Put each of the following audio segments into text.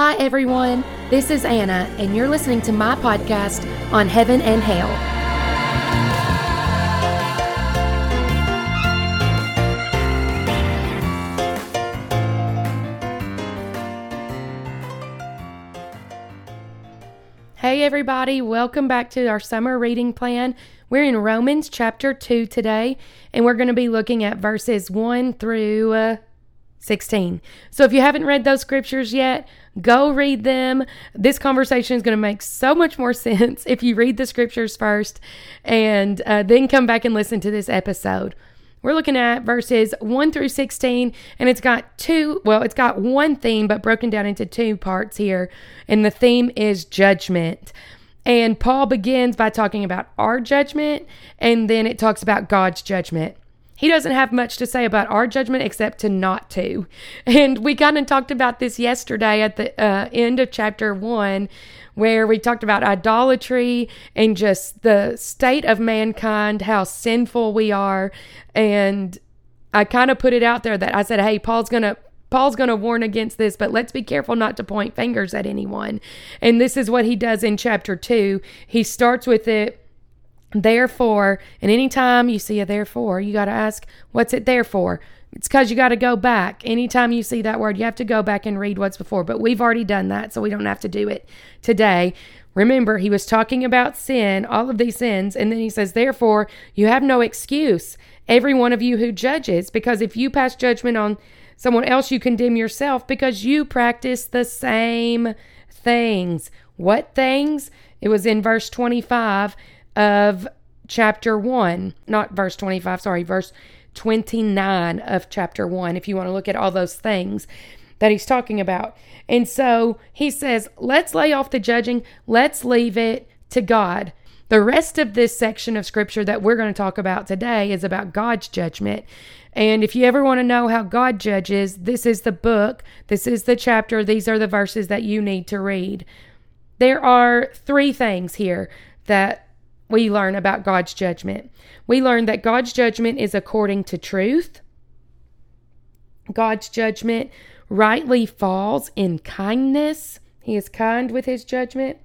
Hi, everyone. This is Anna, and you're listening to my podcast on Heaven and Hale. Hey, everybody. Welcome back to our summer reading plan. We're in Romans chapter 2 today, and we're going to be looking at verses 1 through uh, 16. So if you haven't read those scriptures yet, go read them. This conversation is going to make so much more sense if you read the scriptures first and uh, then come back and listen to this episode. We're looking at verses 1 through 16, and it's got two, well, it's got one theme, but broken down into two parts here. And the theme is judgment. And Paul begins by talking about our judgment, and then it talks about God's judgment he doesn't have much to say about our judgment except to not to. And we kind of talked about this yesterday at the uh, end of chapter one, where we talked about idolatry and just the state of mankind, how sinful we are. And I kind of put it out there that I said, hey, Paul's going to Paul's going to warn against this, but let's be careful not to point fingers at anyone. And this is what he does in chapter 2. He starts with it Therefore, and anytime you see a therefore, you got to ask, what's it there for? It's because you got to go back. Anytime you see that word, you have to go back and read what's before. But we've already done that, so we don't have to do it today. Remember, he was talking about sin, all of these sins, and then he says, Therefore, you have no excuse, every one of you who judges, because if you pass judgment on someone else, you condemn yourself because you practice the same things. What things? It was in verse 25 of chapter 1, not verse 25, sorry, verse 29 of chapter 1, if you want to look at all those things that he's talking about. And so he says, let's lay off the judging, let's leave it to God. The rest of this section of scripture that we're going to talk about today is about God's judgment. And if you ever want to know how God judges, this is the book, this is the chapter, these are the verses that you need to read. There are three things here that we learn about God's judgment. We learn that God's judgment is according to truth. God's judgment rightly falls in kindness. He is kind with his judgment.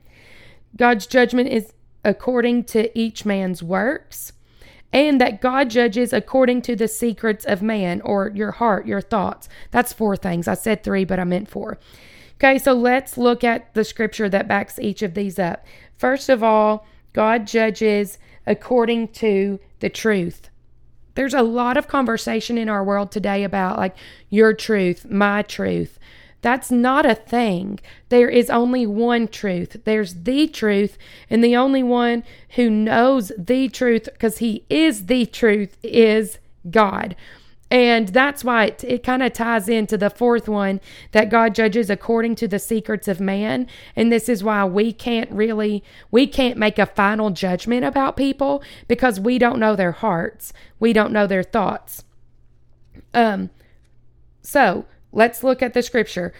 God's judgment is according to each man's works. And that God judges according to the secrets of man or your heart, your thoughts. That's four things. I said three, but I meant four. Okay, so let's look at the scripture that backs each of these up. First of all, God judges according to the truth. There's a lot of conversation in our world today about like your truth, my truth. That's not a thing. There is only one truth. There's the truth, and the only one who knows the truth, because He is the truth, is God. And that's why it, it kind of ties into the fourth one that God judges according to the secrets of man. And this is why we can't really, we can't make a final judgment about people because we don't know their hearts. We don't know their thoughts. Um, so let's look at the scripture.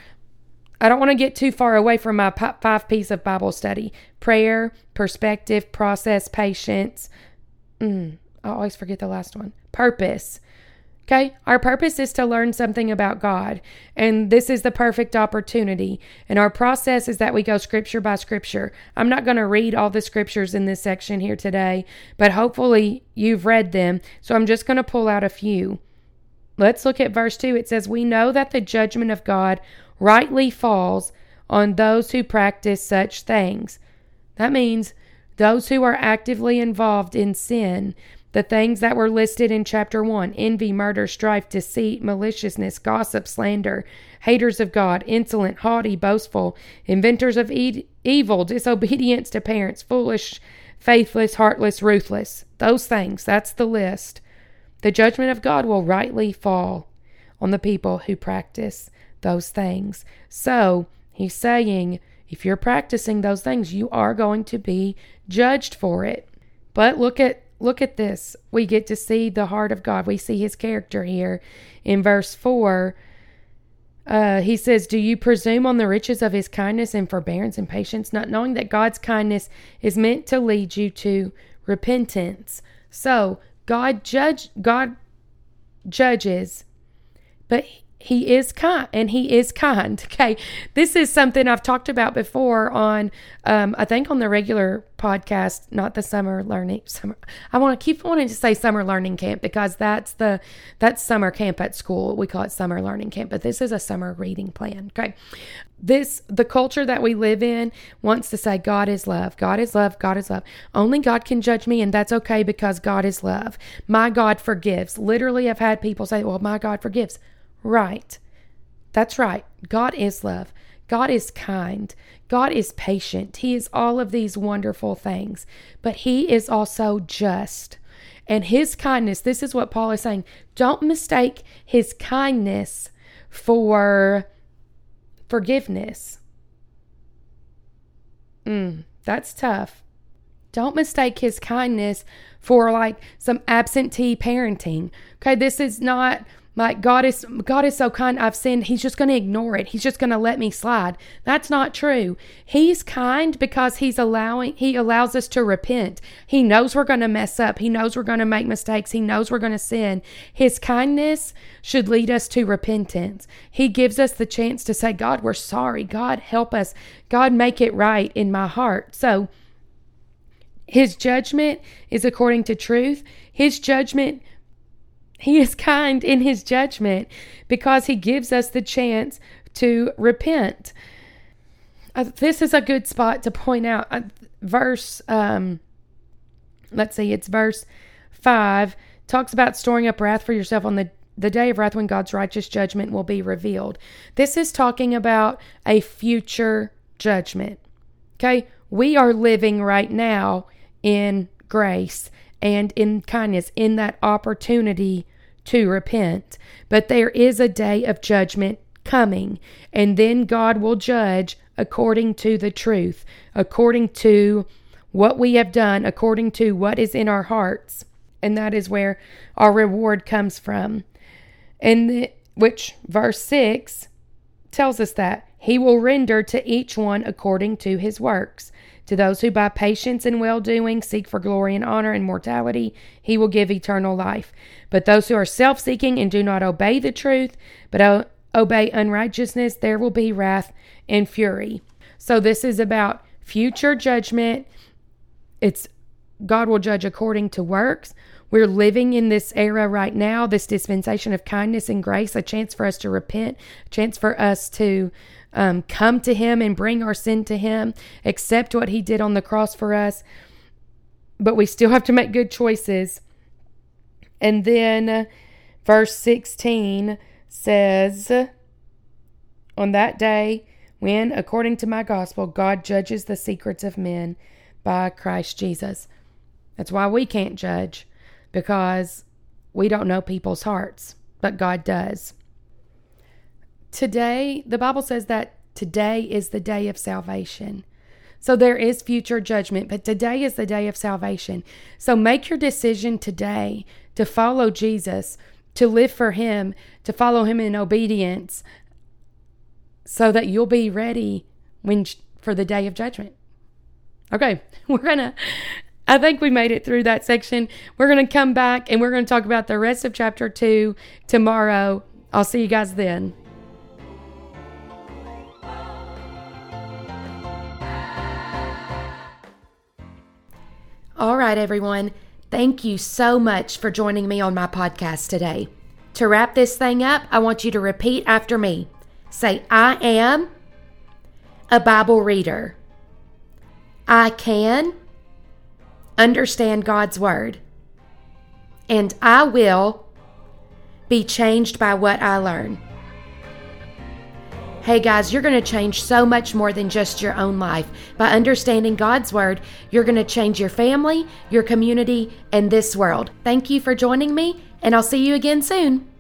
I don't want to get too far away from my five piece of Bible study prayer, perspective, process, patience. Mm, I always forget the last one. Purpose. Okay, our purpose is to learn something about God, and this is the perfect opportunity. And our process is that we go scripture by scripture. I'm not going to read all the scriptures in this section here today, but hopefully you've read them. So I'm just going to pull out a few. Let's look at verse 2. It says, We know that the judgment of God rightly falls on those who practice such things. That means those who are actively involved in sin the things that were listed in chapter 1 envy, murder, strife, deceit, maliciousness, gossip, slander, haters of God, insolent, haughty, boastful, inventors of e- evil, disobedience to parents, foolish, faithless, heartless, ruthless. Those things, that's the list. The judgment of God will rightly fall on the people who practice those things. So, he's saying, if you're practicing those things, you are going to be judged for it. But look at Look at this. We get to see the heart of God. We see his character here. In verse 4, uh, he says, Do you presume on the riches of his kindness and forbearance and patience, not knowing that God's kindness is meant to lead you to repentance? So, God judge God judges, but he is kind and he is kind okay? This is something i've talked about before on um, i think on the regular podcast not the summer learning summer i want to keep wanting to say summer learning camp because that's the that's summer camp at school. We call it summer learning camp but this is a summer reading plan okay? This the culture that we live in wants to say god is love god is love god is love. Only god can judge me and that's okay because god is love. My god forgives. Literally i've had people say well my god forgives right. That's right. God is love. God is kind. God is patient. He is all of these wonderful things, but He is also just. And His kindness, this is what Paul is saying don't mistake His kindness for forgiveness. Mm, that's tough. Don't mistake His kindness for like some absentee parenting. Okay, this is not like God is God is so kind. I've sinned. He's just going to ignore it. He's just going to let me slide. That's not true. He's kind because he's allowing he allows us to repent. He knows we're going to mess up. He knows we're going to make mistakes. He knows we're going to sin. His kindness should lead us to repentance. He gives us the chance to say, "God, we're sorry. God, help us. God, make it right in my heart." So his judgment is according to truth. His judgment he is kind in his judgment because he gives us the chance to repent. Uh, this is a good spot to point out. Uh, verse, um, let's see, it's verse 5 talks about storing up wrath for yourself on the the day of wrath when God's righteous judgment will be revealed. This is talking about a future judgment. Okay? We are living right now in grace and in kindness, in that opportunity to repent. But there is a day of judgment coming, and then God will judge according to the truth, according to what we have done, according to what is in our hearts. And that is where our reward comes from. And the, which verse 6 tells us that he will render to each one according to his works. To those who by patience and well doing seek for glory and honor and mortality, he will give eternal life. But those who are self seeking and do not obey the truth, but o- obey unrighteousness, there will be wrath and fury. So this is about future judgment. It's God will judge according to works. We're living in this era right now, this dispensation of kindness and grace, a chance for us to repent, a chance for us to um, come to Him and bring our sin to Him, accept what He did on the cross for us. But we still have to make good choices. And then verse 16 says, On that day, when, according to my gospel, God judges the secrets of men by Christ Jesus. That's why we can't judge, because we don't know people's hearts, but God does. Today, the Bible says that today is the day of salvation. So there is future judgment, but today is the day of salvation. So make your decision today to follow Jesus, to live for Him, to follow Him in obedience, so that you'll be ready when for the day of judgment. Okay, we're gonna. I think we made it through that section. We're gonna come back and we're gonna talk about the rest of chapter two tomorrow. I'll see you guys then. All right, everyone. Thank you so much for joining me on my podcast today. To wrap this thing up, I want you to repeat after me. Say, I am a Bible reader. I can understand God's Word. And I will be changed by what I learn. Hey guys, you're going to change so much more than just your own life. By understanding God's Word, you're going to change your family, your community, and this world. Thank you for joining me, and I'll see you again soon.